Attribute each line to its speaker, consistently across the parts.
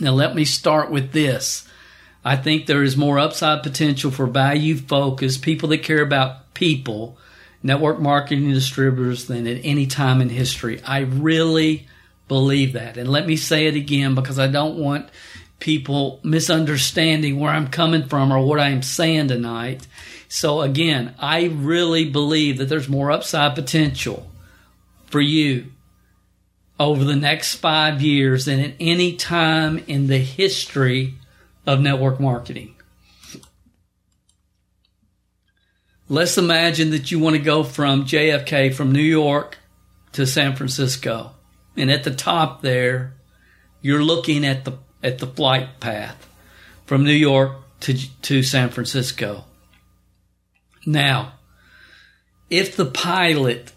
Speaker 1: Now, let me start with this. I think there is more upside potential for value focused people that care about people, network marketing distributors than at any time in history. I really believe that. And let me say it again because I don't want people misunderstanding where I'm coming from or what I'm saying tonight. So again, I really believe that there's more upside potential for you over the next five years than at any time in the history of network marketing. Let's imagine that you want to go from JFK, from New York to San Francisco. And at the top there, you're looking at the, at the flight path from New York to, to San Francisco. Now, if the pilot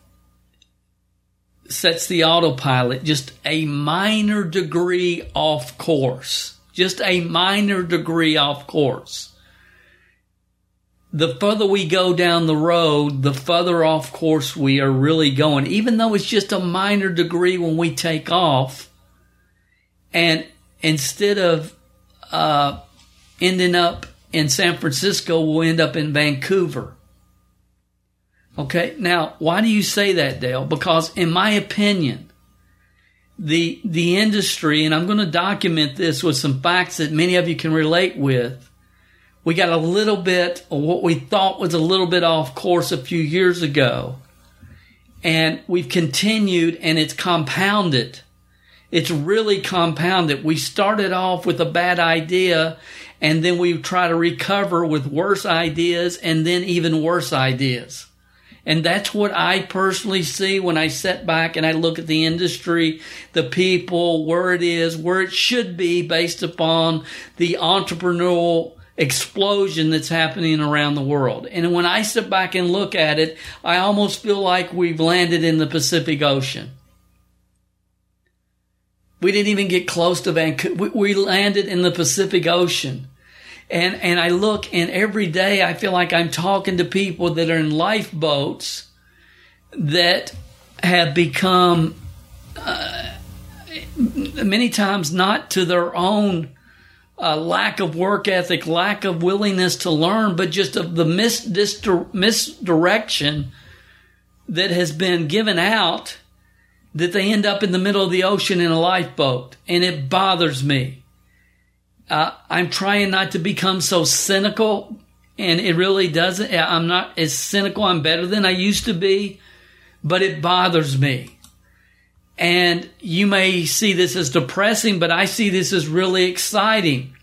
Speaker 1: sets the autopilot just a minor degree off course, just a minor degree off course. The further we go down the road, the further off course we are really going, even though it's just a minor degree when we take off. And instead of uh, ending up in San Francisco, we'll end up in Vancouver. Okay, now why do you say that, Dale? Because in my opinion, the the industry, and I'm going to document this with some facts that many of you can relate with. We got a little bit of what we thought was a little bit off course a few years ago, and we've continued, and it's compounded. It's really compounded. We started off with a bad idea, and then we try to recover with worse ideas, and then even worse ideas. And that's what I personally see when I sit back and I look at the industry, the people, where it is, where it should be based upon the entrepreneurial explosion that's happening around the world. And when I sit back and look at it, I almost feel like we've landed in the Pacific Ocean. We didn't even get close to Vancouver. We landed in the Pacific Ocean and and I look and every day I feel like I'm talking to people that are in lifeboats that have become uh, many times not to their own uh, lack of work ethic, lack of willingness to learn, but just of the mis- misdirection that has been given out that they end up in the middle of the ocean in a lifeboat. And it bothers me. Uh, I'm trying not to become so cynical, and it really doesn't. I'm not as cynical. I'm better than I used to be, but it bothers me. And you may see this as depressing, but I see this as really exciting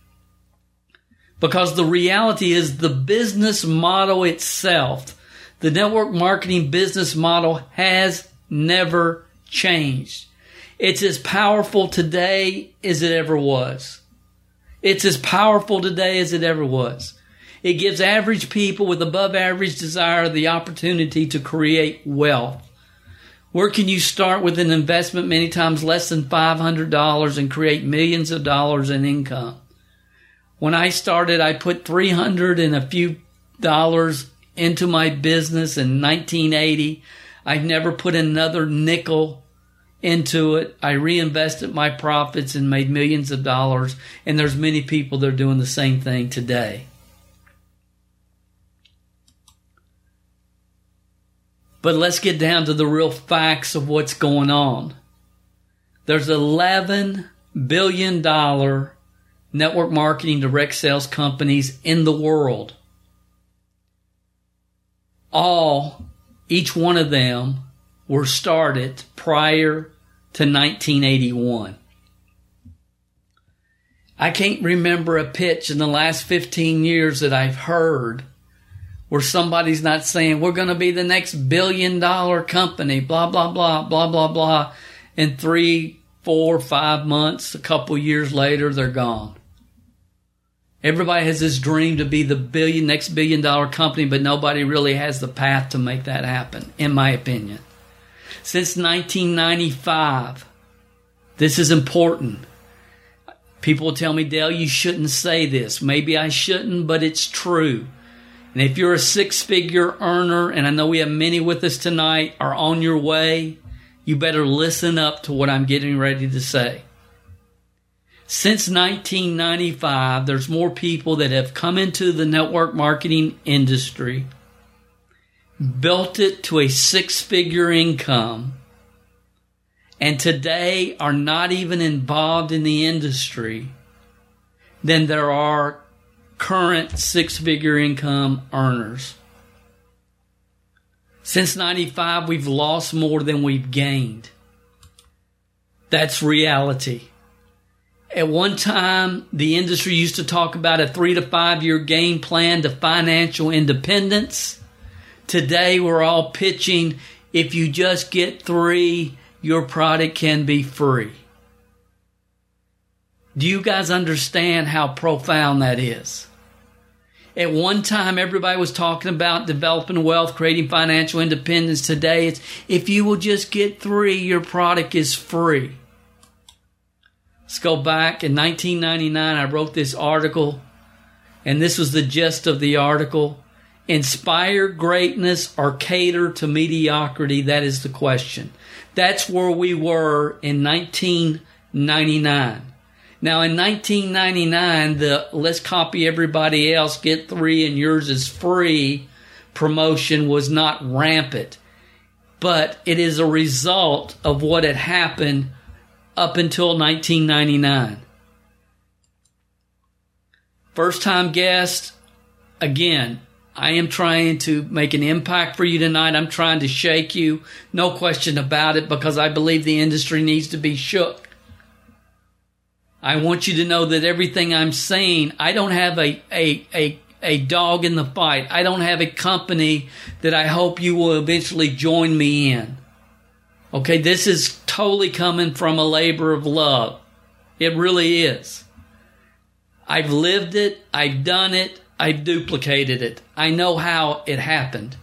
Speaker 1: because the reality is the business model itself, the network marketing business model has never changed. It's as powerful today as it ever was. It's as powerful today as it ever was. It gives average people with above average desire the opportunity to create wealth. Where can you start with an investment many times less than $500 and create millions of dollars in income? When I started, I put 300 and a few dollars into my business in 1980. I've never put another nickel into it. I reinvested my profits and made millions of dollars. And there's many people that are doing the same thing today. But let's get down to the real facts of what's going on. There's 11 billion dollar network marketing direct sales companies in the world. All, each one of them were started prior to 1981. I can't remember a pitch in the last 15 years that I've heard where somebody's not saying, we're going to be the next billion dollar company, blah, blah, blah, blah, blah, blah, in three, four, five months, a couple years later, they're gone. Everybody has this dream to be the billion next billion dollar company, but nobody really has the path to make that happen, in my opinion. Since 1995, this is important. People tell me, Dale, you shouldn't say this. Maybe I shouldn't, but it's true. And if you're a six figure earner, and I know we have many with us tonight, are on your way, you better listen up to what I'm getting ready to say. Since 1995, there's more people that have come into the network marketing industry, built it to a six figure income, and today are not even involved in the industry than there are current six figure income earners. Since 95, we've lost more than we've gained. That's reality. At one time, the industry used to talk about a three to five year game plan to financial independence. Today, we're all pitching if you just get three, your product can be free. Do you guys understand how profound that is? At one time, everybody was talking about developing wealth, creating financial independence. Today, it's if you will just get three, your product is free. Let's go back in 1999. I wrote this article, and this was the gist of the article. Inspire greatness or cater to mediocrity? That is the question. That's where we were in 1999. Now, in 1999, the let's copy everybody else, get three, and yours is free promotion was not rampant. But it is a result of what had happened up until 1999. First time guest, again, I am trying to make an impact for you tonight. I'm trying to shake you, no question about it, because I believe the industry needs to be shook. I want you to know that everything I'm saying, I don't have a, a, a, a dog in the fight. I don't have a company that I hope you will eventually join me in. Okay, this is totally coming from a labor of love. It really is. I've lived it, I've done it, I've duplicated it. I know how it happened.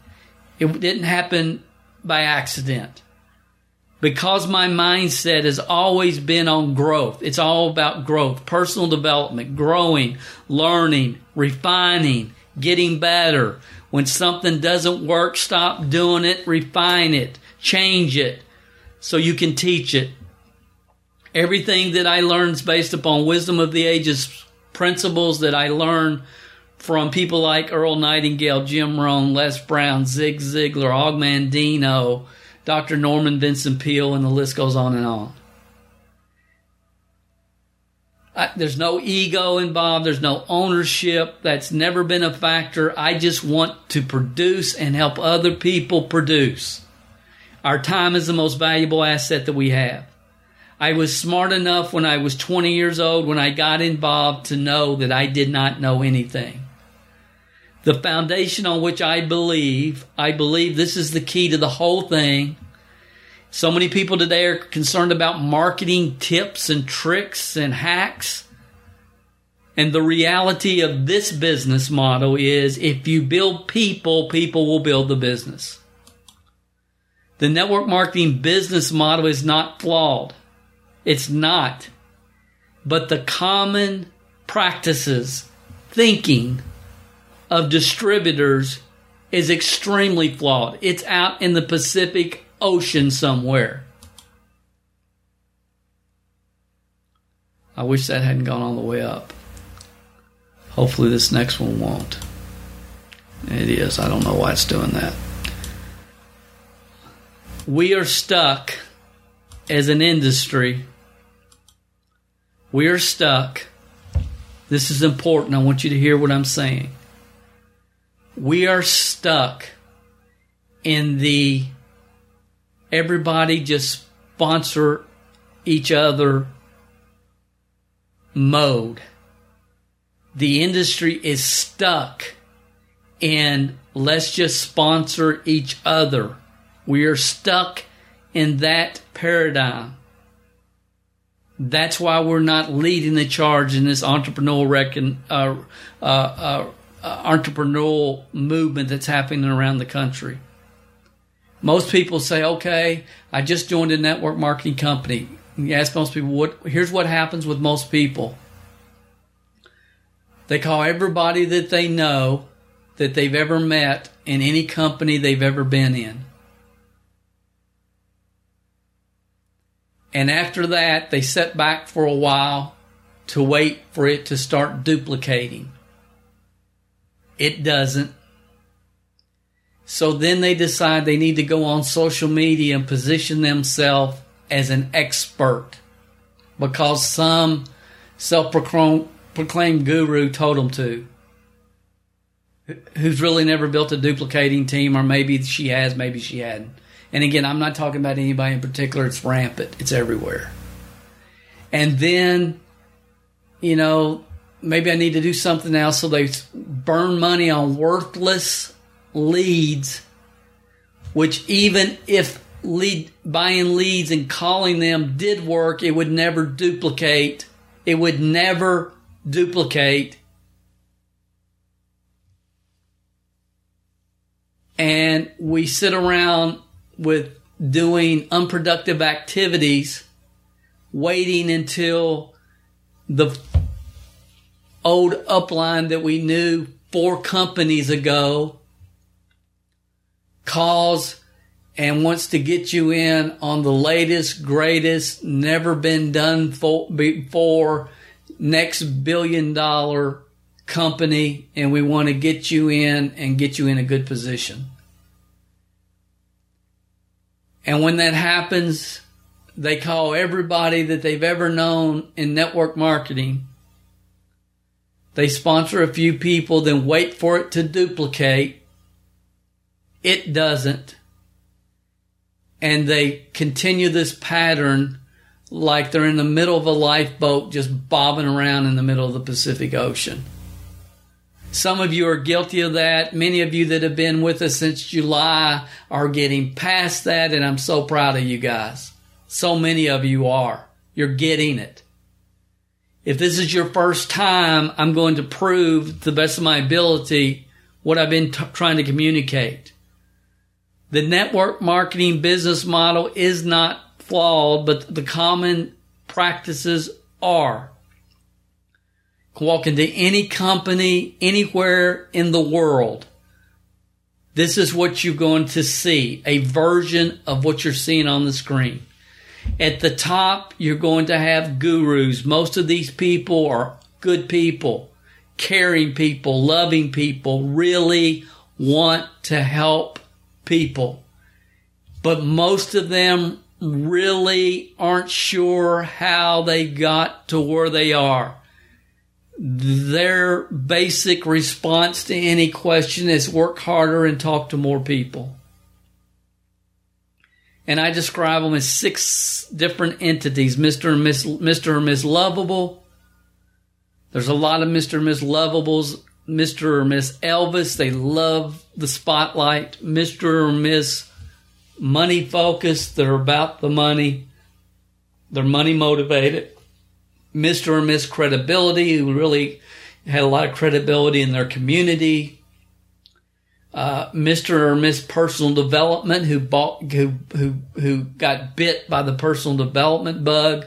Speaker 1: It didn't happen by accident. Because my mindset has always been on growth. It's all about growth, personal development, growing, learning, refining, getting better. When something doesn't work, stop doing it, refine it, change it, so you can teach it. Everything that I learn is based upon wisdom of the ages principles that I learn from people like Earl Nightingale, Jim Rohn, Les Brown, Zig Ziglar, Og Mandino, Dr. Norman Vincent Peale, and the list goes on and on. I, there's no ego involved. There's no ownership. That's never been a factor. I just want to produce and help other people produce. Our time is the most valuable asset that we have. I was smart enough when I was 20 years old when I got involved to know that I did not know anything. The foundation on which I believe, I believe this is the key to the whole thing. So many people today are concerned about marketing tips and tricks and hacks. And the reality of this business model is if you build people, people will build the business. The network marketing business model is not flawed. It's not. But the common practices, thinking of distributors is extremely flawed. It's out in the Pacific Ocean somewhere. I wish that hadn't gone all the way up. Hopefully, this next one won't. It is. I don't know why it's doing that we are stuck as an industry. We are stuck. This is important. I want you to hear what I'm saying. We are stuck in the everybody just sponsor each other mode. The industry is stuck in let's just sponsor each other we are stuck in that paradigm. That's why we're not leading the charge in this entrepreneurial reckon, uh, uh, uh, Uh, entrepreneurial movement that's happening around the country. Most people say, "Okay, I just joined a network marketing company." You ask most people, "What?" Here's what happens with most people. They call everybody that they know that they've ever met in any company they've ever been in. And after that, they sit back for a while to wait for it to start duplicating. It doesn't. So then they decide they need to go on social media and position themselves as an expert because some self proclaimed guru told them to. Who's really never built a duplicating team, or maybe she has, maybe she hadn't. And again, I'm not talking about anybody in particular. It's rampant. It's everywhere. And then, you know, maybe I need to do something else. So they burn money on worthless leads, which even if lead buying leads and calling them did work, it would never duplicate. It would never duplicate. And we sit around with doing unproductive activities, waiting until the old upline that we knew four companies ago calls and wants to get you in on the latest, greatest, never been done for, before, next billion dollar company, and we want to get you in and get you in a good position. And when that happens, they call everybody that they've ever known in network marketing. They sponsor a few people, then wait for it to duplicate. It doesn't. And they continue this pattern like they're in the middle of a lifeboat just bobbing around in the middle of the Pacific Ocean. Some of you are guilty of that. Many of you that have been with us since July are getting past that, and I'm so proud of you guys. So many of you are. You're getting it. If this is your first time, I'm going to prove to the best of my ability what I've been t- trying to communicate. The network marketing business model is not flawed, but the common practices are walk into any company anywhere in the world, this is what you're going to see a version of what you're seeing on the screen. At the top, you're going to have gurus. Most of these people are good people, caring people, loving people, really want to help people. But most of them really aren't sure how they got to where they are their basic response to any question is work harder and talk to more people. And I describe them as six different entities Mr. and Miss, Mr. and Miss Lovable. There's a lot of Mr. and Miss Lovables. Mr. or Miss Elvis, they love the spotlight. Mr. or Miss Money Focused, they're about the money. They're money motivated. Mr. or Miss Credibility, who really had a lot of credibility in their community. Uh, Mr. or Miss Personal Development, who bought, who who who got bit by the personal development bug,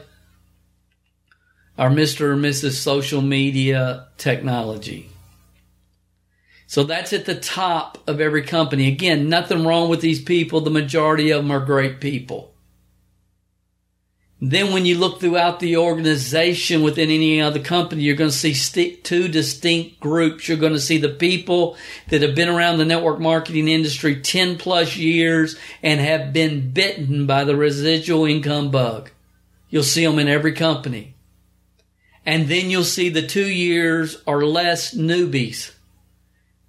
Speaker 1: or Mr. or Mrs. Social Media Technology. So that's at the top of every company. Again, nothing wrong with these people. The majority of them are great people. Then when you look throughout the organization within any other company, you're going to see st- two distinct groups. You're going to see the people that have been around the network marketing industry 10 plus years and have been bitten by the residual income bug. You'll see them in every company. And then you'll see the two years or less newbies.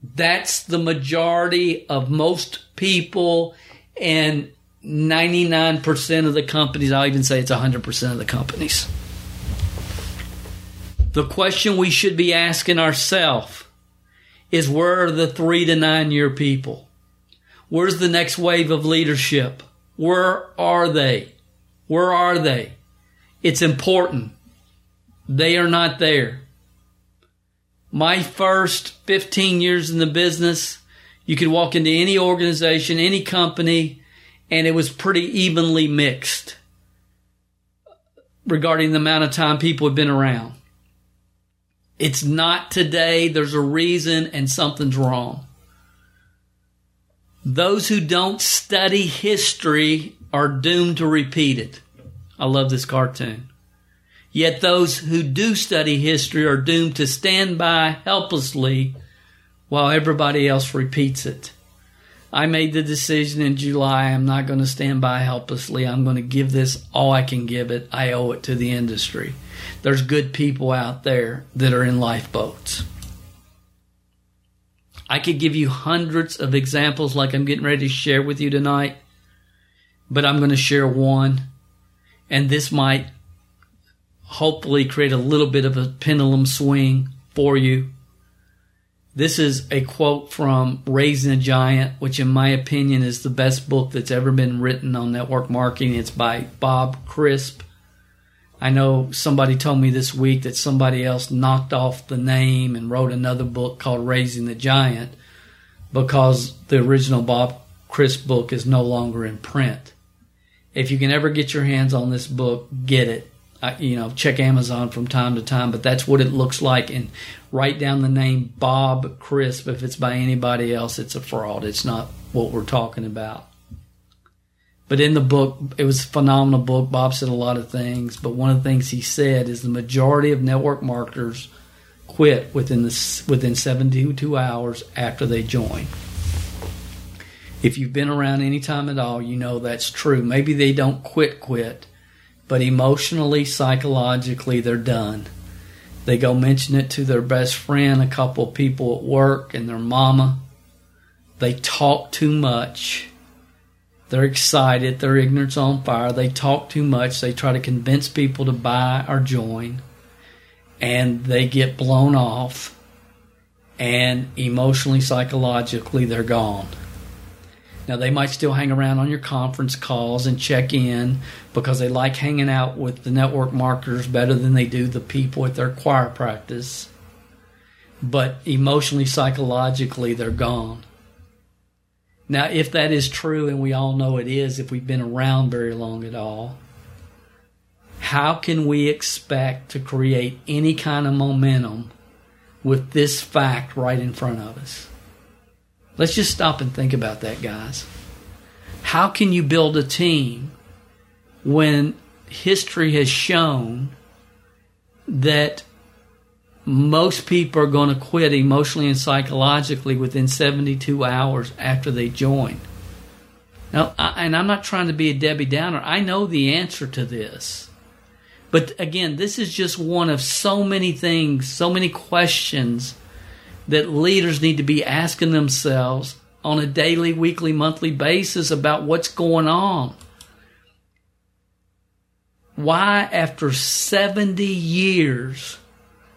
Speaker 1: That's the majority of most people and 99% of the companies, I'll even say it's 100% of the companies. The question we should be asking ourselves is where are the three to nine year people? Where's the next wave of leadership? Where are they? Where are they? It's important. They are not there. My first 15 years in the business, you could walk into any organization, any company, and it was pretty evenly mixed regarding the amount of time people had been around. It's not today. There's a reason and something's wrong. Those who don't study history are doomed to repeat it. I love this cartoon. Yet those who do study history are doomed to stand by helplessly while everybody else repeats it. I made the decision in July I'm not going to stand by helplessly. I'm going to give this all I can give it. I owe it to the industry. There's good people out there that are in lifeboats. I could give you hundreds of examples like I'm getting ready to share with you tonight, but I'm going to share one. And this might hopefully create a little bit of a pendulum swing for you. This is a quote from Raising a Giant, which, in my opinion, is the best book that's ever been written on network marketing. It's by Bob Crisp. I know somebody told me this week that somebody else knocked off the name and wrote another book called Raising the Giant because the original Bob Crisp book is no longer in print. If you can ever get your hands on this book, get it. I, you know, check Amazon from time to time, but that's what it looks like. And write down the name Bob Crisp. If it's by anybody else, it's a fraud. It's not what we're talking about. But in the book, it was a phenomenal book. Bob said a lot of things, but one of the things he said is the majority of network marketers quit within the within 72 hours after they join. If you've been around any time at all, you know that's true. Maybe they don't quit quit, but emotionally, psychologically, they're done. They go mention it to their best friend, a couple of people at work, and their mama. They talk too much. They're excited. Their ignorance on fire. They talk too much. They try to convince people to buy or join. And they get blown off. And emotionally, psychologically, they're gone. Now, they might still hang around on your conference calls and check in because they like hanging out with the network marketers better than they do the people at their choir practice. But emotionally, psychologically, they're gone. Now, if that is true, and we all know it is if we've been around very long at all, how can we expect to create any kind of momentum with this fact right in front of us? Let's just stop and think about that, guys. How can you build a team when history has shown that most people are going to quit emotionally and psychologically within 72 hours after they join? Now, I, and I'm not trying to be a Debbie Downer. I know the answer to this. But again, this is just one of so many things, so many questions that leaders need to be asking themselves on a daily, weekly, monthly basis about what's going on. Why, after 70 years,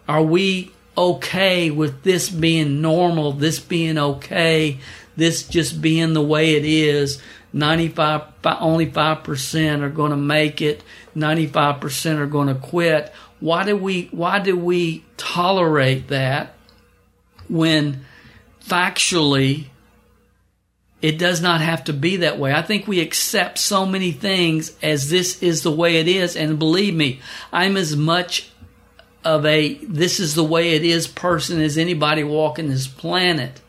Speaker 1: are we okay with this being normal, this being okay, this just being the way it is? 95, only 5% are going to make it, 95% are going to quit. Why do we, why do we tolerate that when factually it does not have to be that way. I think we accept so many things as this is the way it is. And believe me, I'm as much of a this is the way it is person as anybody walking this planet.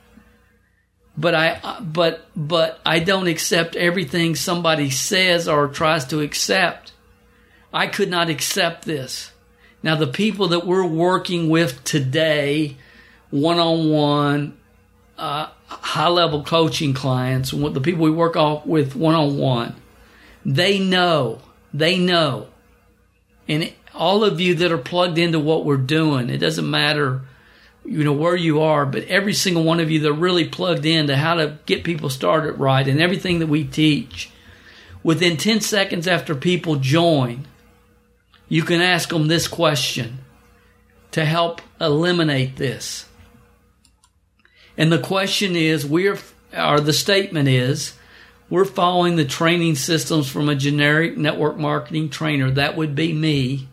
Speaker 1: But I but but I don't accept everything somebody says or tries to accept. I could not accept this. Now the people that we're working with today, one on one, uh, high level coaching clients, the people we work off with one on one, they know, they know. And all of you that are plugged into what we're doing, it doesn't matter, you know, where you are, but every single one of you that are really plugged into how to get people started right and everything that we teach, within 10 seconds after people join, you can ask them this question to help eliminate this. And the question is, we're, or the statement is, we're following the training systems from a generic network marketing trainer. That would be me,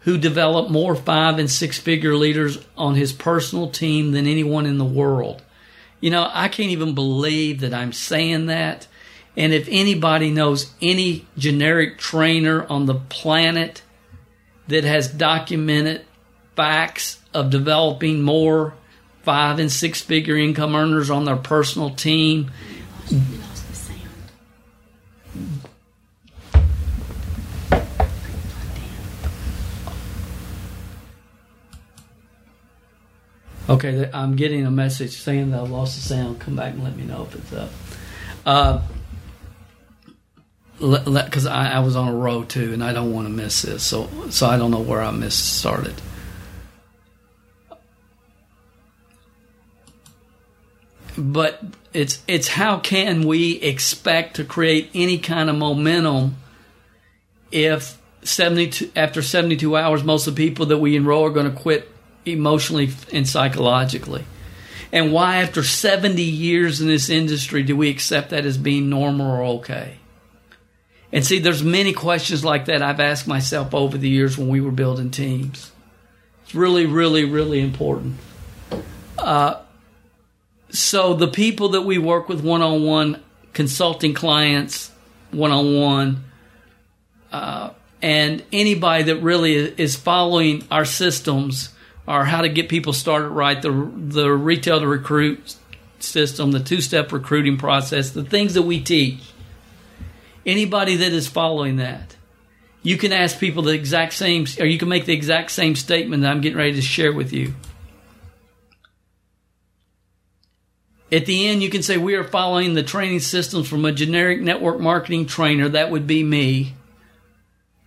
Speaker 1: who developed more five and six figure leaders on his personal team than anyone in the world. You know, I can't even believe that I'm saying that. And if anybody knows any generic trainer on the planet that has documented facts of developing more five and six figure income earners on their personal team, Okay, I'm getting a message saying that I lost the sound. Come back and let me know if it's up. Uh, because I, I, was on a row too, and I don't want to miss this. So, so I don't know where I missed started. But it's it's how can we expect to create any kind of momentum if 72 after 72 hours most of the people that we enroll are going to quit emotionally and psychologically. And why, after 70 years in this industry, do we accept that as being normal or okay? And see, there's many questions like that I've asked myself over the years when we were building teams. It's really, really, really important. Uh, so the people that we work with one on one, consulting clients one on one, and anybody that really is following our systems or how to get people started right, the the retail to recruit system, the two step recruiting process, the things that we teach. Anybody that is following that, you can ask people the exact same, or you can make the exact same statement that I'm getting ready to share with you. At the end, you can say, We are following the training systems from a generic network marketing trainer. That would be me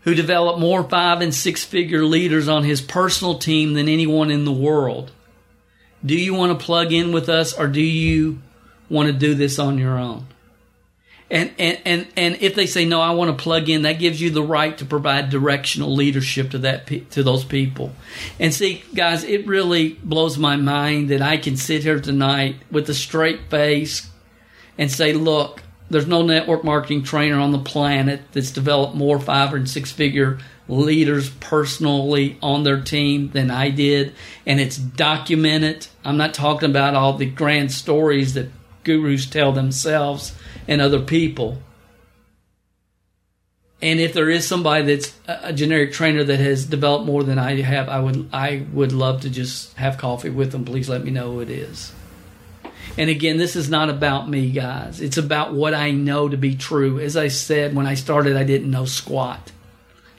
Speaker 1: who developed more five and six figure leaders on his personal team than anyone in the world. Do you want to plug in with us or do you want to do this on your own? And, and, and, and if they say, no, I want to plug in, that gives you the right to provide directional leadership to that, to those people. And see, guys, it really blows my mind that I can sit here tonight with a straight face and say, look, there's no network marketing trainer on the planet that's developed more five and six figure leaders personally on their team than I did. And it's documented. I'm not talking about all the grand stories that gurus tell themselves and other people. And if there is somebody that's a generic trainer that has developed more than I have, I would I would love to just have coffee with them. Please let me know who it is. And again, this is not about me, guys. It's about what I know to be true. As I said, when I started, I didn't know squat,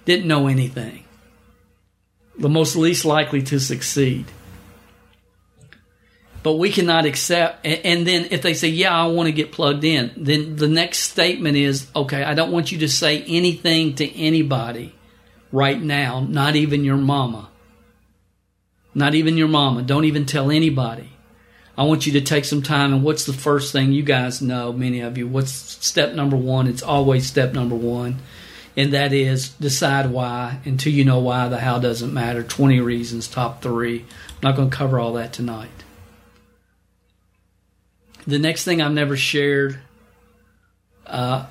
Speaker 1: didn't know anything. The most least likely to succeed. But we cannot accept, and then if they say, Yeah, I want to get plugged in, then the next statement is, Okay, I don't want you to say anything to anybody right now, not even your mama. Not even your mama. Don't even tell anybody. I want you to take some time and what's the first thing you guys know, many of you, what's step number one? It's always step number one. And that is decide why. Until you know why, the how doesn't matter. 20 reasons, top three. I'm not going to cover all that tonight. The next thing I've never shared, uh,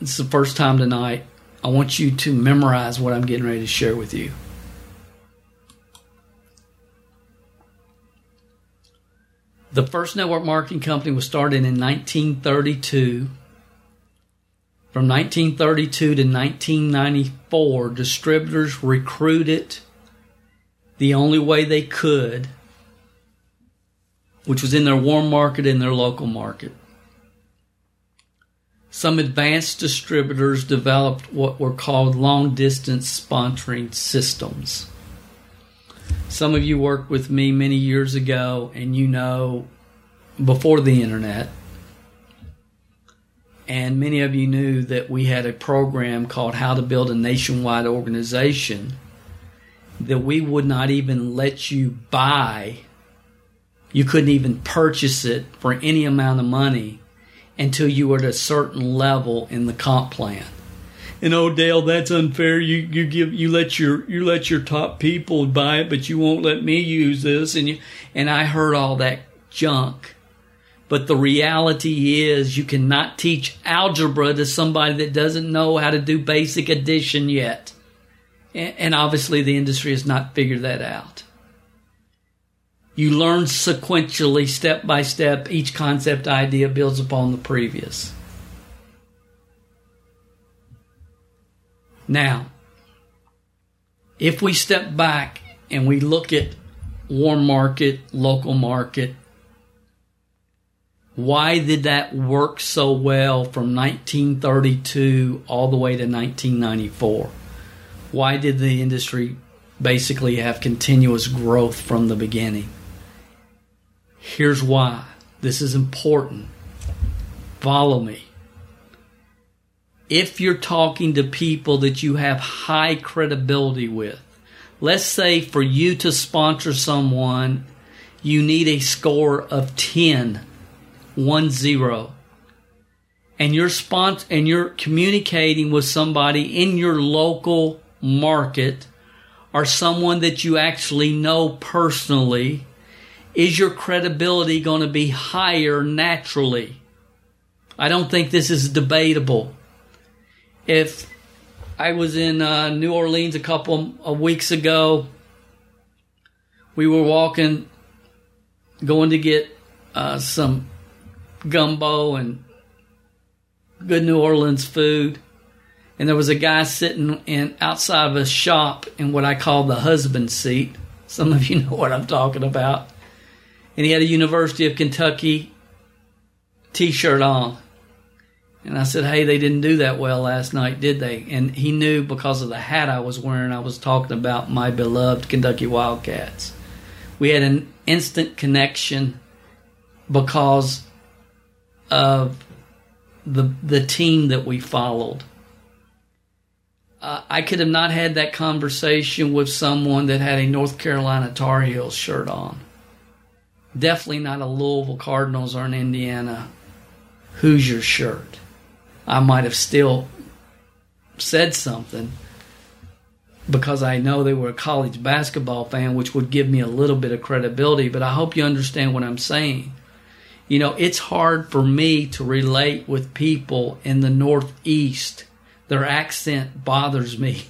Speaker 1: it's the first time tonight. I want you to memorize what I'm getting ready to share with you. The first network marketing company was started in 1932. From 1932 to 1994, distributors recruited the only way they could, which was in their warm market and their local market. Some advanced distributors developed what were called long distance sponsoring systems. Some of you worked with me many years ago, and you know before the internet. And many of you knew that we had a program called How to Build a Nationwide Organization that we would not even let you buy. You couldn't even purchase it for any amount of money until you were at a certain level in the comp plan and oh Dale, that's unfair. You you give you let your you let your top people buy it, but you won't let me use this. And you and I heard all that junk But the reality is, you cannot teach algebra to somebody that doesn't know how to do basic addition yet. And obviously, the industry has not figured that out. You learn sequentially, step by step. Each concept idea builds upon the previous. Now, if we step back and we look at warm market, local market, why did that work so well from 1932 all the way to 1994? Why did the industry basically have continuous growth from the beginning? Here's why. This is important. Follow me. If you're talking to people that you have high credibility with, let's say for you to sponsor someone, you need a score of 10, 1 0. And you're spons- and you're communicating with somebody in your local market or someone that you actually know personally, is your credibility going to be higher naturally? I don't think this is debatable. If I was in uh, New Orleans a couple of weeks ago. We were walking, going to get uh, some gumbo and good New Orleans food. And there was a guy sitting in outside of a shop in what I call the husband seat. Some of you know what I'm talking about. And he had a University of Kentucky t-shirt on. And I said, Hey, they didn't do that well last night, did they? And he knew because of the hat I was wearing, I was talking about my beloved Kentucky Wildcats. We had an instant connection because of the the team that we followed. Uh, I could have not had that conversation with someone that had a North Carolina Tar Heels shirt on. Definitely not a Louisville Cardinals or an Indiana Hoosier shirt. I might have still said something because I know they were a college basketball fan, which would give me a little bit of credibility. But I hope you understand what I'm saying. You know, it's hard for me to relate with people in the Northeast. Their accent bothers me.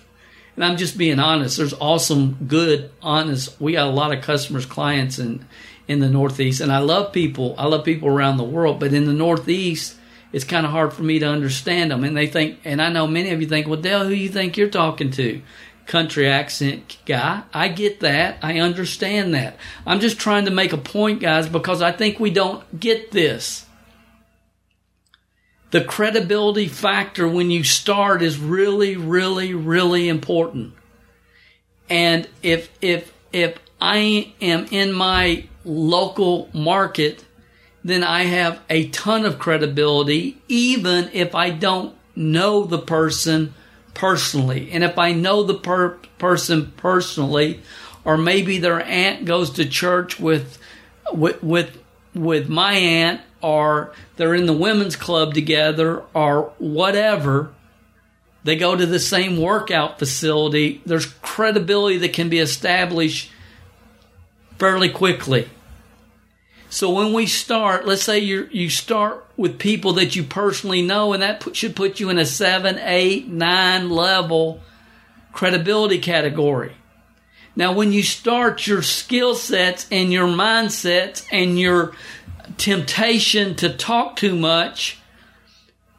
Speaker 1: And I'm just being honest. There's awesome, good, honest. We got a lot of customers, clients in in the Northeast, and I love people. I love people around the world, but in the Northeast, it's kind of hard for me to understand them. And they think, and I know many of you think, well, Dale, who you think you're talking to? Country accent guy. I get that. I understand that. I'm just trying to make a point, guys, because I think we don't get this. The credibility factor when you start is really, really, really important. And if, if, if I am in my local market then I have a ton of credibility, even if I don't know the person personally. And if I know the per- person personally, or maybe their aunt goes to church with, with, with, with my aunt, or they're in the women's club together, or whatever, they go to the same workout facility, there's credibility that can be established fairly quickly. So when we start, let's say you you start with people that you personally know, and that put, should put you in a seven, eight, nine level credibility category. Now, when you start your skill sets and your mindsets and your temptation to talk too much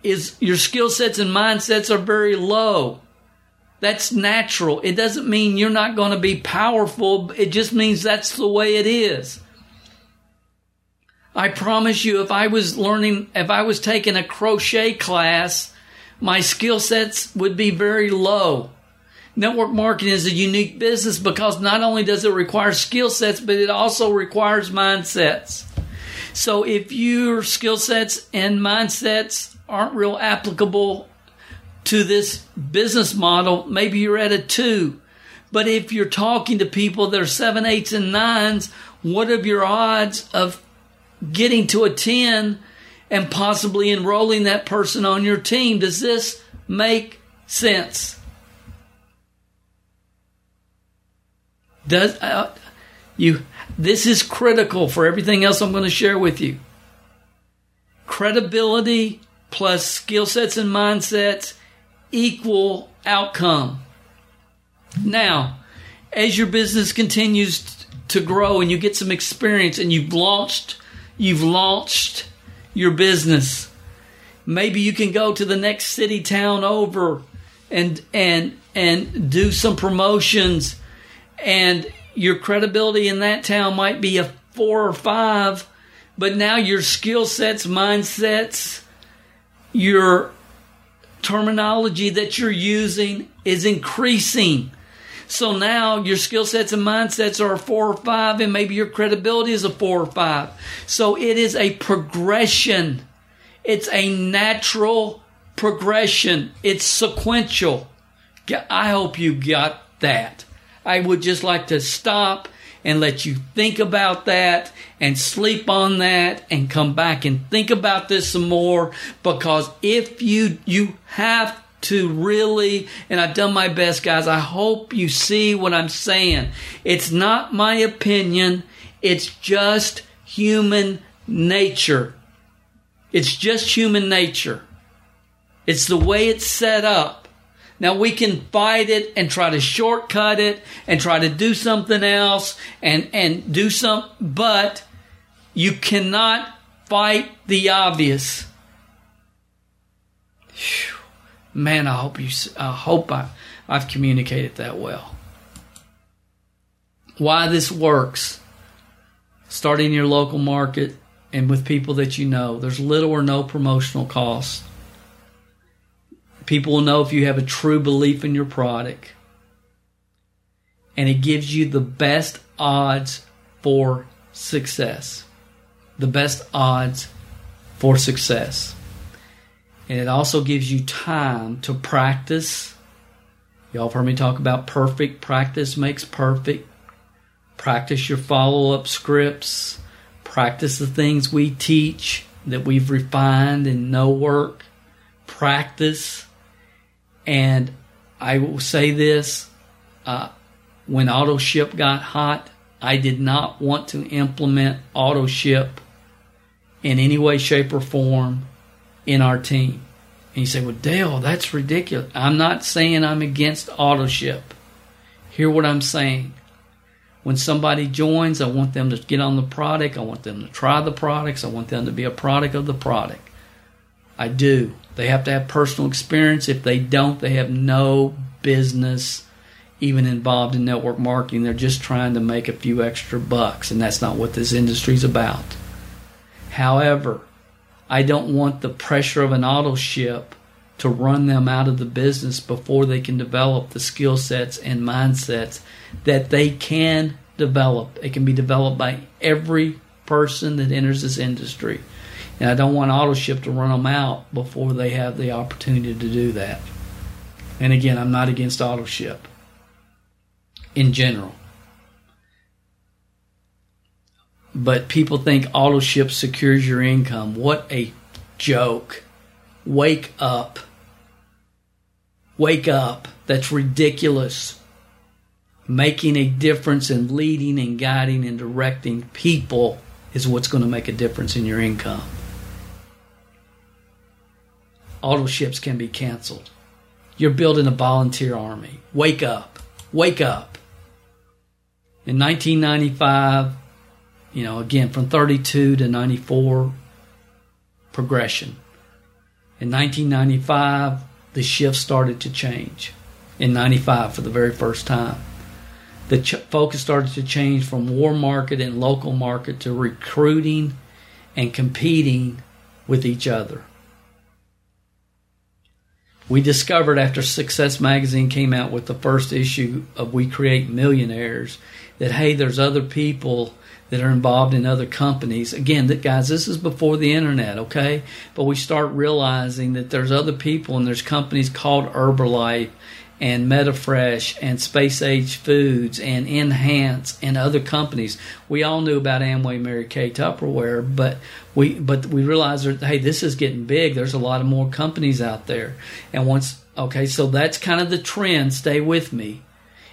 Speaker 1: is your skill sets and mindsets are very low. That's natural. It doesn't mean you're not going to be powerful. It just means that's the way it is. I promise you, if I was learning, if I was taking a crochet class, my skill sets would be very low. Network marketing is a unique business because not only does it require skill sets, but it also requires mindsets. So if your skill sets and mindsets aren't real applicable to this business model, maybe you're at a two. But if you're talking to people that are seven, eights, and nines, what are your odds of getting to a 10 and possibly enrolling that person on your team. Does this make sense? Does, uh, you, this is critical for everything else I'm going to share with you. credibility plus skill sets and mindsets equal outcome. Now, as your business continues to grow and you get some experience and you've launched you've launched your business, maybe you can go to the next city town over and and and do some promotions and your credibility in that town might be a 4 or 5 but now your skill sets, mindsets, your terminology that you're using is increasing. So now your skill sets and mindsets are a four or five, and maybe your credibility is a four or five. So it is a progression. It's a natural progression. It's sequential. I hope you got that. I would just like to stop and let you think about that and sleep on that and come back and think about this some more because if you you have to really and I've done my best guys. I hope you see what I'm saying. It's not my opinion. It's just human nature. It's just human nature. It's the way it's set up. Now we can fight it and try to shortcut it and try to do something else and, and do some, but you cannot fight the obvious. Whew. Man, I hope you, I hope I, I've communicated that well. Why this works. Starting in your local market and with people that you know. There's little or no promotional cost. People will know if you have a true belief in your product. And it gives you the best odds for success. The best odds for success. And it also gives you time to practice. Y'all have heard me talk about perfect. Practice makes perfect. Practice your follow up scripts. Practice the things we teach that we've refined and know work. Practice and I will say this uh, when AutoShip got hot, I did not want to implement AutoShip in any way, shape, or form in our team. And you say, well, Dale, that's ridiculous. I'm not saying I'm against AutoShip. Hear what I'm saying. When somebody joins, I want them to get on the product. I want them to try the products. I want them to be a product of the product. I do. They have to have personal experience. If they don't, they have no business even involved in network marketing. They're just trying to make a few extra bucks, and that's not what this industry is about. However, I don't want the pressure of an auto ship to run them out of the business before they can develop the skill sets and mindsets that they can develop. It can be developed by every person that enters this industry. And I don't want AutoShip to run them out before they have the opportunity to do that. And again, I'm not against AutoShip in general. But people think AutoShip secures your income. What a joke. Wake up. Wake up. That's ridiculous. Making a difference and leading and guiding and directing people is what's going to make a difference in your income auto ships can be canceled. You're building a volunteer army. Wake up. Wake up. In 1995, you know, again, from 32 to 94, progression. In 1995, the shift started to change. In 95, for the very first time, the ch- focus started to change from warm market and local market to recruiting and competing with each other we discovered after Success Magazine came out with the first issue of We Create Millionaires that, hey, there's other people that are involved in other companies. Again, that guys, this is before the internet, okay? But we start realizing that there's other people and there's companies called Herbalife and MetaFresh and Space Age Foods and Enhance and other companies. We all knew about Amway, Mary Kay, Tupperware, but we but we realized that hey, this is getting big. There's a lot of more companies out there, and once okay, so that's kind of the trend. Stay with me.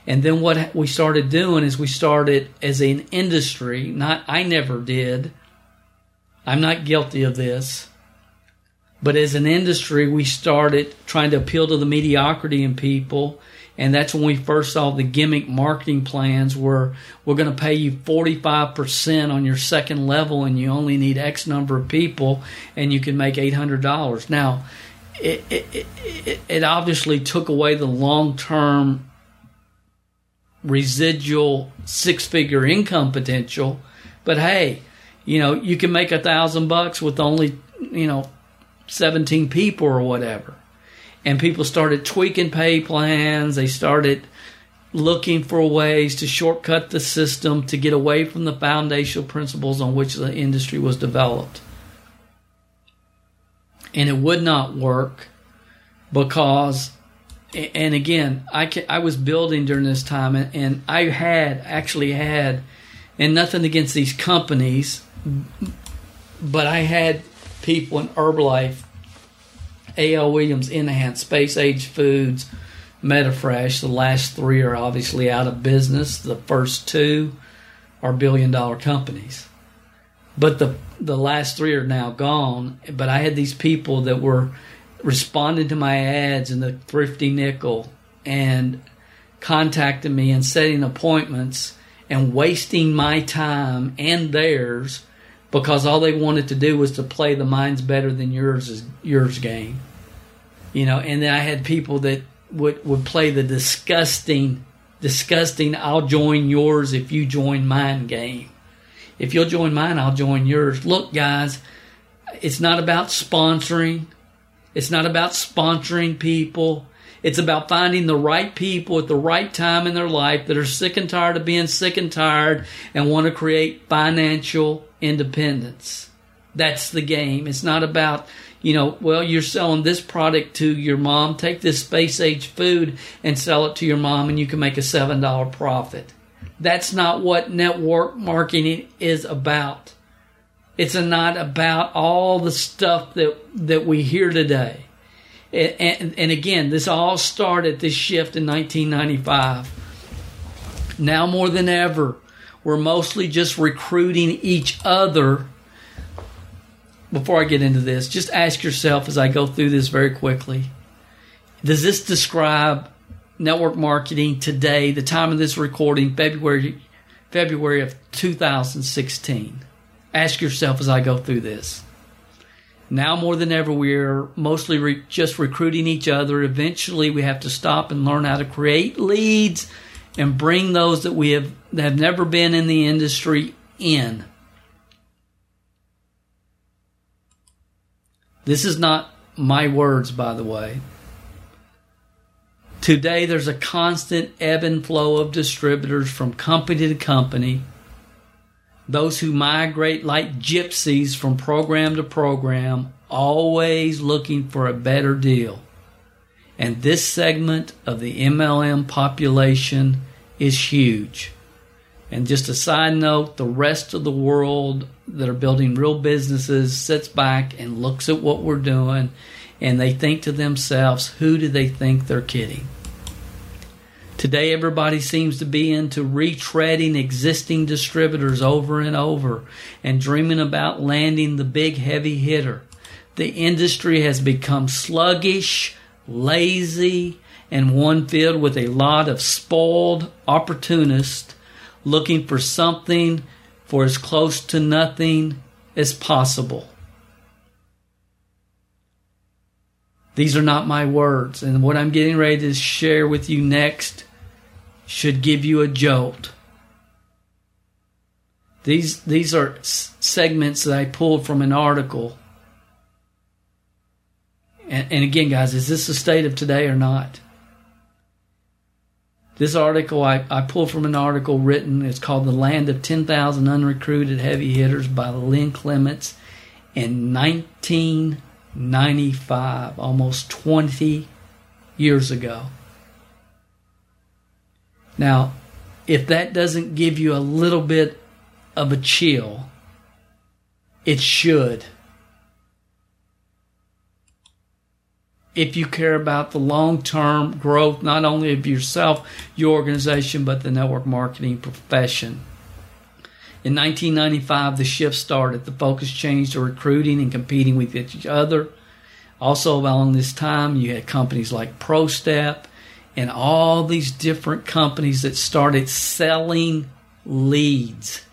Speaker 1: And then what we started doing is we started as an industry. Not I never did. I'm not guilty of this. But as an industry, we started trying to appeal to the mediocrity in people. And that's when we first saw the gimmick marketing plans where we're going to pay you 45% on your second level and you only need X number of people and you can make $800. Now, it, it, it, it obviously took away the long term residual six figure income potential. But hey, you know, you can make a thousand bucks with only, you know, 17 people or whatever. And people started tweaking pay plans. They started looking for ways to shortcut the system to get away from the foundational principles on which the industry was developed. And it would not work because, and again, I, can, I was building during this time and, and I had actually had, and nothing against these companies, but I had people in Herbalife, A.L. Williams, Enhance, Space Age Foods, MetaFresh. The last three are obviously out of business. The first two are billion dollar companies. But the the last three are now gone. But I had these people that were responding to my ads in the Thrifty Nickel and contacting me and setting appointments and wasting my time and theirs because all they wanted to do was to play the mine's better than yours is yours game. You know, and then I had people that would would play the disgusting disgusting I'll join yours if you join mine game. If you'll join mine, I'll join yours. Look, guys, it's not about sponsoring. It's not about sponsoring people. It's about finding the right people at the right time in their life that are sick and tired of being sick and tired and want to create financial independence. That's the game. It's not about, you know, well, you're selling this product to your mom. Take this space age food and sell it to your mom, and you can make a $7 profit. That's not what network marketing is about. It's not about all the stuff that, that we hear today and, and again, this all started this shift in 1995. Now more than ever, we're mostly just recruiting each other. Before I get into this, just ask yourself as I go through this very quickly Does this describe network marketing today, the time of this recording, February, February of 2016? Ask yourself as I go through this. Now more than ever, we're mostly re- just recruiting each other. Eventually, we have to stop and learn how to create leads and bring those that we have that have never been in the industry in. This is not my words, by the way. Today, there's a constant ebb and flow of distributors from company to company those who migrate like gypsies from program to program, always looking for a better deal. And this segment of the MLM population is huge. And just a side note, the rest of the world that are building real businesses sits back and looks at what we're doing and they think to themselves, who do they think they're kidding? Today, everybody seems to be into retreading existing distributors over and over and dreaming about landing the big heavy hitter. The industry has become sluggish, lazy, and one filled with a lot of spoiled opportunists looking for something for as close to nothing as possible. These are not my words, and what I'm getting ready to share with you next should give you a jolt. These these are segments that I pulled from an article. And, and again, guys, is this the state of today or not? This article I, I pulled from an article written, it's called The Land of 10,000 Unrecruited Heavy Hitters by Lynn Clements in 1995, almost 20 years ago. Now, if that doesn't give you a little bit of a chill, it should. If you care about the long term growth, not only of yourself, your organization, but the network marketing profession. In 1995, the shift started. The focus changed to recruiting and competing with each other. Also, along this time, you had companies like ProStep and all these different companies that started selling leads,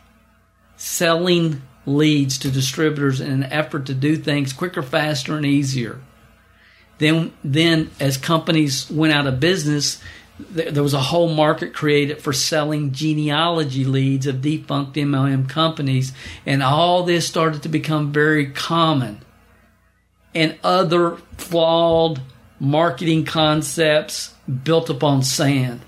Speaker 1: selling leads to distributors in an effort to do things quicker, faster, and easier. Then, then as companies went out of business, there was a whole market created for selling genealogy leads of defunct MLM companies, and all this started to become very common. And other flawed marketing concepts built upon sand.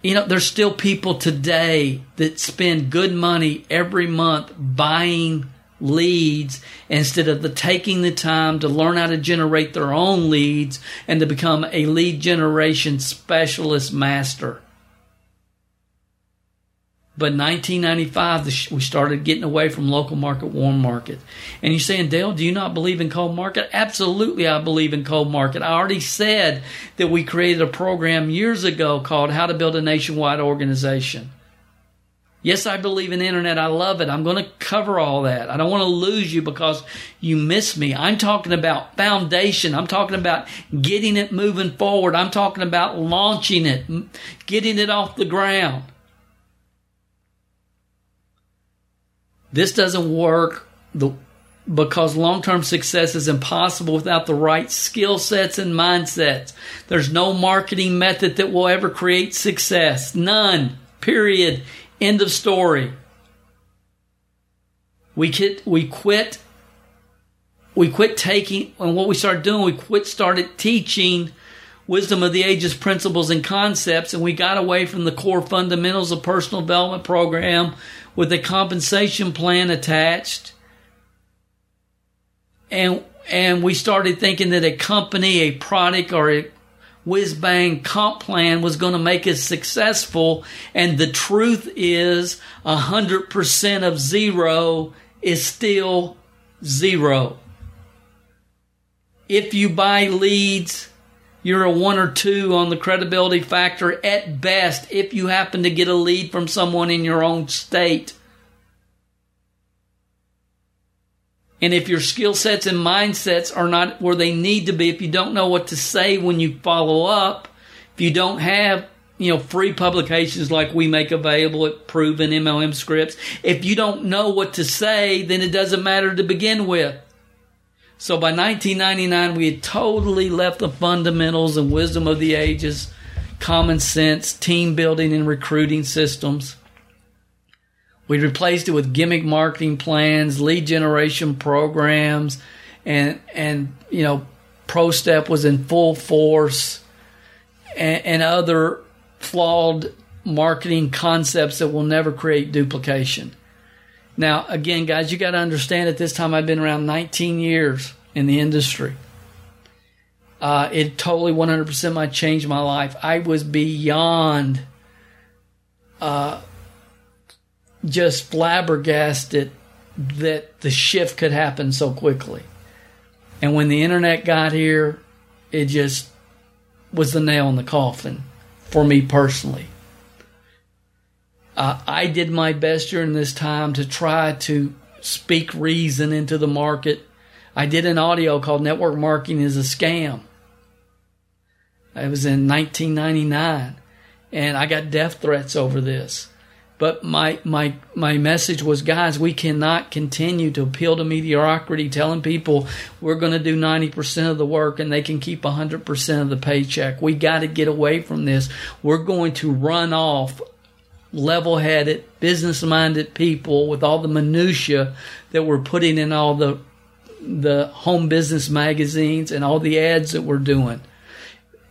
Speaker 1: You know, there's still people today that spend good money every month buying leads instead of the taking the time to learn how to generate their own leads and to become a lead generation specialist master. But 1995, we started getting away from local market, warm market. And you're saying, Dale, do you not believe in cold market? Absolutely, I believe in cold market. I already said that we created a program years ago called How to Build a Nationwide Organization. Yes, I believe in internet. I love it. I'm going to cover all that. I don't want to lose you because you miss me. I'm talking about foundation. I'm talking about getting it moving forward. I'm talking about launching it, getting it off the ground. This doesn't work the, because long term success is impossible without the right skill sets and mindsets. There's no marketing method that will ever create success. None. Period. End of story. We quit, we quit, we quit taking, and what we started doing, we quit, started teaching wisdom of the ages principles and concepts, and we got away from the core fundamentals of personal development program with a compensation plan attached. And, and we started thinking that a company, a product, or a whiz bang comp plan was going to make us successful. And the truth is, 100% of zero is still zero. If you buy leads, you're a one or two on the credibility factor at best if you happen to get a lead from someone in your own state. And if your skill sets and mindsets are not where they need to be, if you don't know what to say when you follow up, if you don't have you know, free publications like we make available at Proven MLM Scripts. If you don't know what to say, then it doesn't matter to begin with. So by 1999, we had totally left the fundamentals and wisdom of the ages, common sense, team building, and recruiting systems. We replaced it with gimmick marketing plans, lead generation programs, and and you know, ProStep was in full force, and, and other flawed marketing concepts that will never create duplication. Now, again, guys, you got to understand at this time I've been around 19 years in the industry. Uh, it totally 100% might change my life. I was beyond uh, just flabbergasted that the shift could happen so quickly. And when the internet got here, it just was the nail in the coffin for me personally. Uh, I did my best during this time to try to speak reason into the market. I did an audio called Network Marketing is a Scam. It was in 1999, and I got death threats over this. But my my my message was, guys, we cannot continue to appeal to mediocrity, telling people we're going to do ninety percent of the work and they can keep hundred percent of the paycheck. We got to get away from this. We're going to run off level-headed, business-minded people with all the minutia that we're putting in all the the home business magazines and all the ads that we're doing.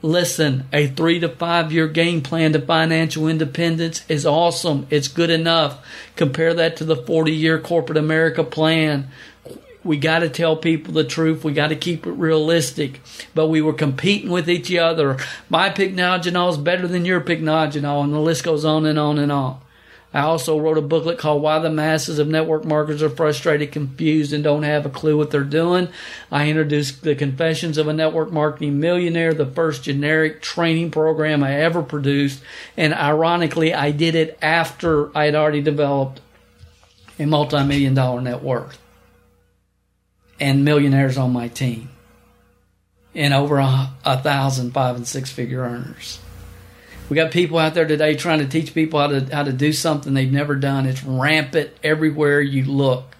Speaker 1: Listen, a three to five year game plan to financial independence is awesome. It's good enough. Compare that to the 40 year corporate America plan. We got to tell people the truth. We got to keep it realistic. But we were competing with each other. My pycnogenol is better than your pycnogenol, and the list goes on and on and on. I also wrote a booklet called Why the Masses of Network Marketers Are Frustrated, Confused, and Don't Have a Clue What They're Doing. I introduced The Confessions of a Network Marketing Millionaire, the first generic training program I ever produced. And ironically, I did it after I had already developed a multi million dollar net worth. And millionaires on my team and over a, a thousand five and six figure earners. We got people out there today trying to teach people how to how to do something they've never done. It's rampant everywhere you look.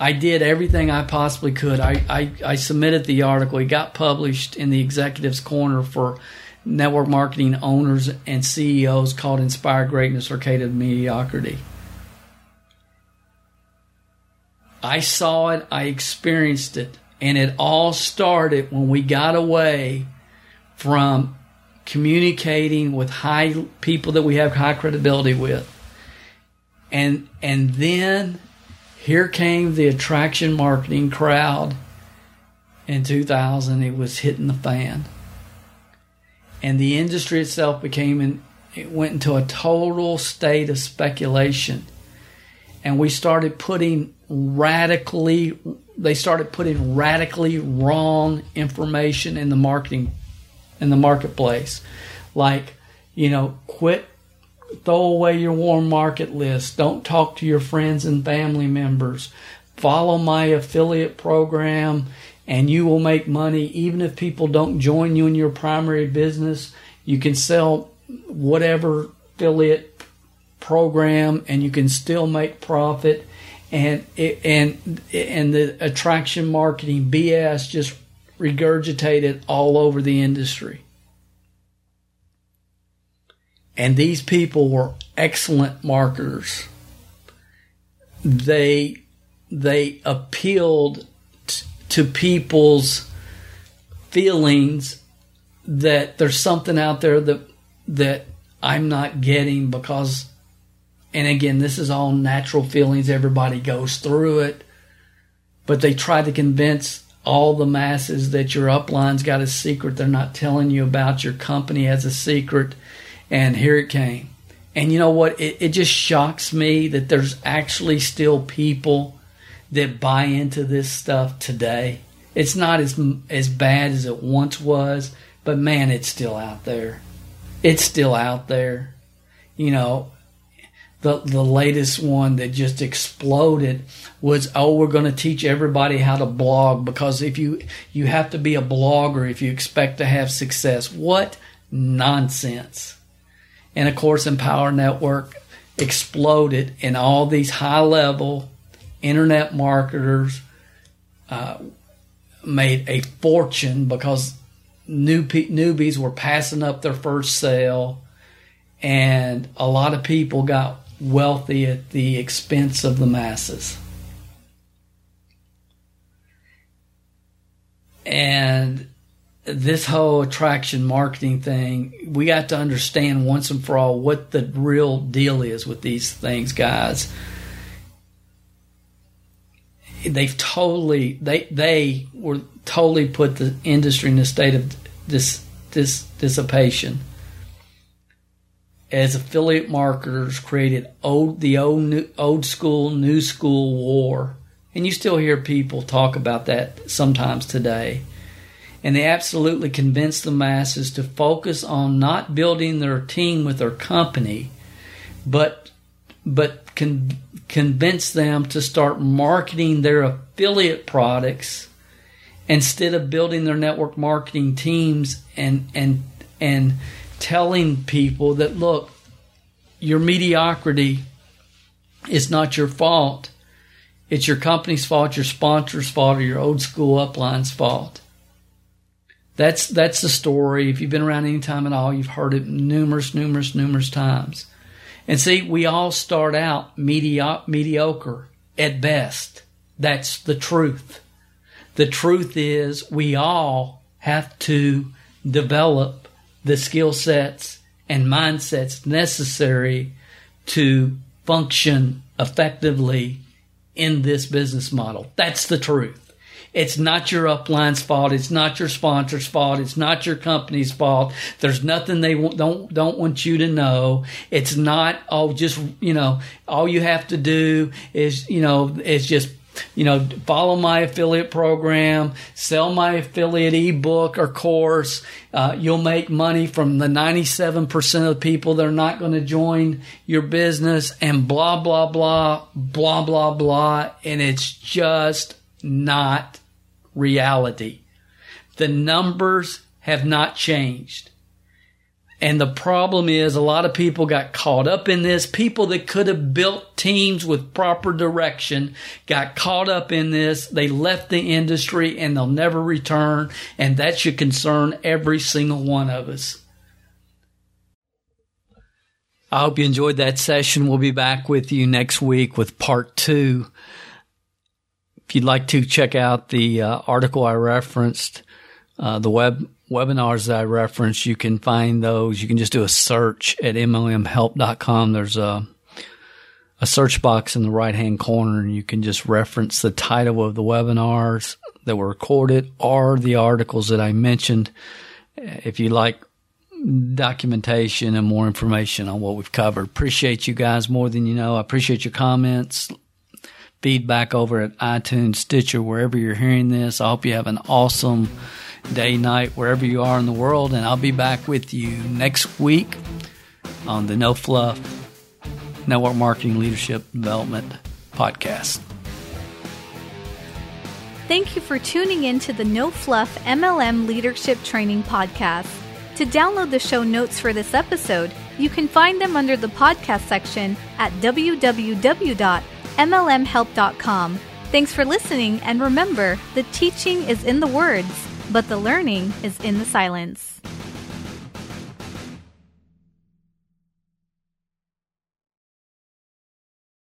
Speaker 1: I did everything I possibly could. I, I, I submitted the article. It got published in the executives corner for network marketing owners and CEOs called Inspire Greatness or Catered Mediocrity. I saw it, I experienced it, and it all started when we got away from communicating with high people that we have high credibility with. And and then here came the attraction marketing crowd in 2000 it was hitting the fan and the industry itself became in, it went into a total state of speculation and we started putting radically they started putting radically wrong information in the marketing in the marketplace. Like you know quit throw away your warm market list. Don't talk to your friends and family members. Follow my affiliate program and you will make money. Even if people don't join you in your primary business. You can sell whatever affiliate program and you can still make profit and and and the attraction marketing BS just regurgitated all over the industry. And these people were excellent marketers. They they appealed to people's feelings that there's something out there that that I'm not getting because and again this is all natural feelings everybody goes through it but they try to convince all the masses that your upline's got a secret they're not telling you about your company has a secret and here it came and you know what it, it just shocks me that there's actually still people that buy into this stuff today. It's not as as bad as it once was, but man, it's still out there. It's still out there. You know, the the latest one that just exploded was oh we're going to teach everybody how to blog because if you you have to be a blogger if you expect to have success. What nonsense. And of course Empower Network exploded and all these high level internet marketers uh, made a fortune because new newbies were passing up their first sale, and a lot of people got wealthy at the expense of the masses. And this whole attraction marketing thing, we got to understand once and for all what the real deal is with these things, guys they've totally they they were totally put the industry in a state of this this dissipation as affiliate marketers created old the old new, old school new school war. And you still hear people talk about that sometimes today. And they absolutely convinced the masses to focus on not building their team with their company but but con- convince them to start marketing their affiliate products instead of building their network marketing teams and and and telling people that look your mediocrity is not your fault it's your company's fault your sponsor's fault or your old school upline's fault that's that's the story if you've been around any time at all you've heard it numerous numerous numerous times and see, we all start out medio- mediocre at best. That's the truth. The truth is, we all have to develop the skill sets and mindsets necessary to function effectively in this business model. That's the truth. It's not your upline's fault. It's not your sponsor's fault. It's not your company's fault. There's nothing they don't don't want you to know. It's not oh just you know all you have to do is you know is just you know, follow my affiliate program, sell my affiliate ebook or course. Uh, you'll make money from the 97% of people that are not going to join your business and blah, blah, blah, blah, blah, blah. And it's just not reality. The numbers have not changed. And the problem is a lot of people got caught up in this. People that could have built teams with proper direction got caught up in this. They left the industry and they'll never return. And that should concern every single one of us. I hope you enjoyed that session. We'll be back with you next week with part two. If you'd like to check out the uh, article I referenced, uh, the web webinars that I referenced, you can find those. You can just do a search at MLMhelp.com. There's a, a search box in the right hand corner and you can just reference the title of the webinars that were recorded or the articles that I mentioned. If you like documentation and more information on what we've covered, appreciate you guys more than you know. I appreciate your comments, feedback over at iTunes, Stitcher, wherever you're hearing this. I hope you have an awesome day, night, wherever you are in the world. And I'll be back with you next week on the No Fluff Network Marketing Leadership Development Podcast.
Speaker 2: Thank you for tuning in to the No Fluff MLM Leadership Training Podcast. To download the show notes for this episode, you can find them under the podcast section at www.mlmhelp.com. Thanks for listening, and remember the teaching is in the words but the learning is in the silence.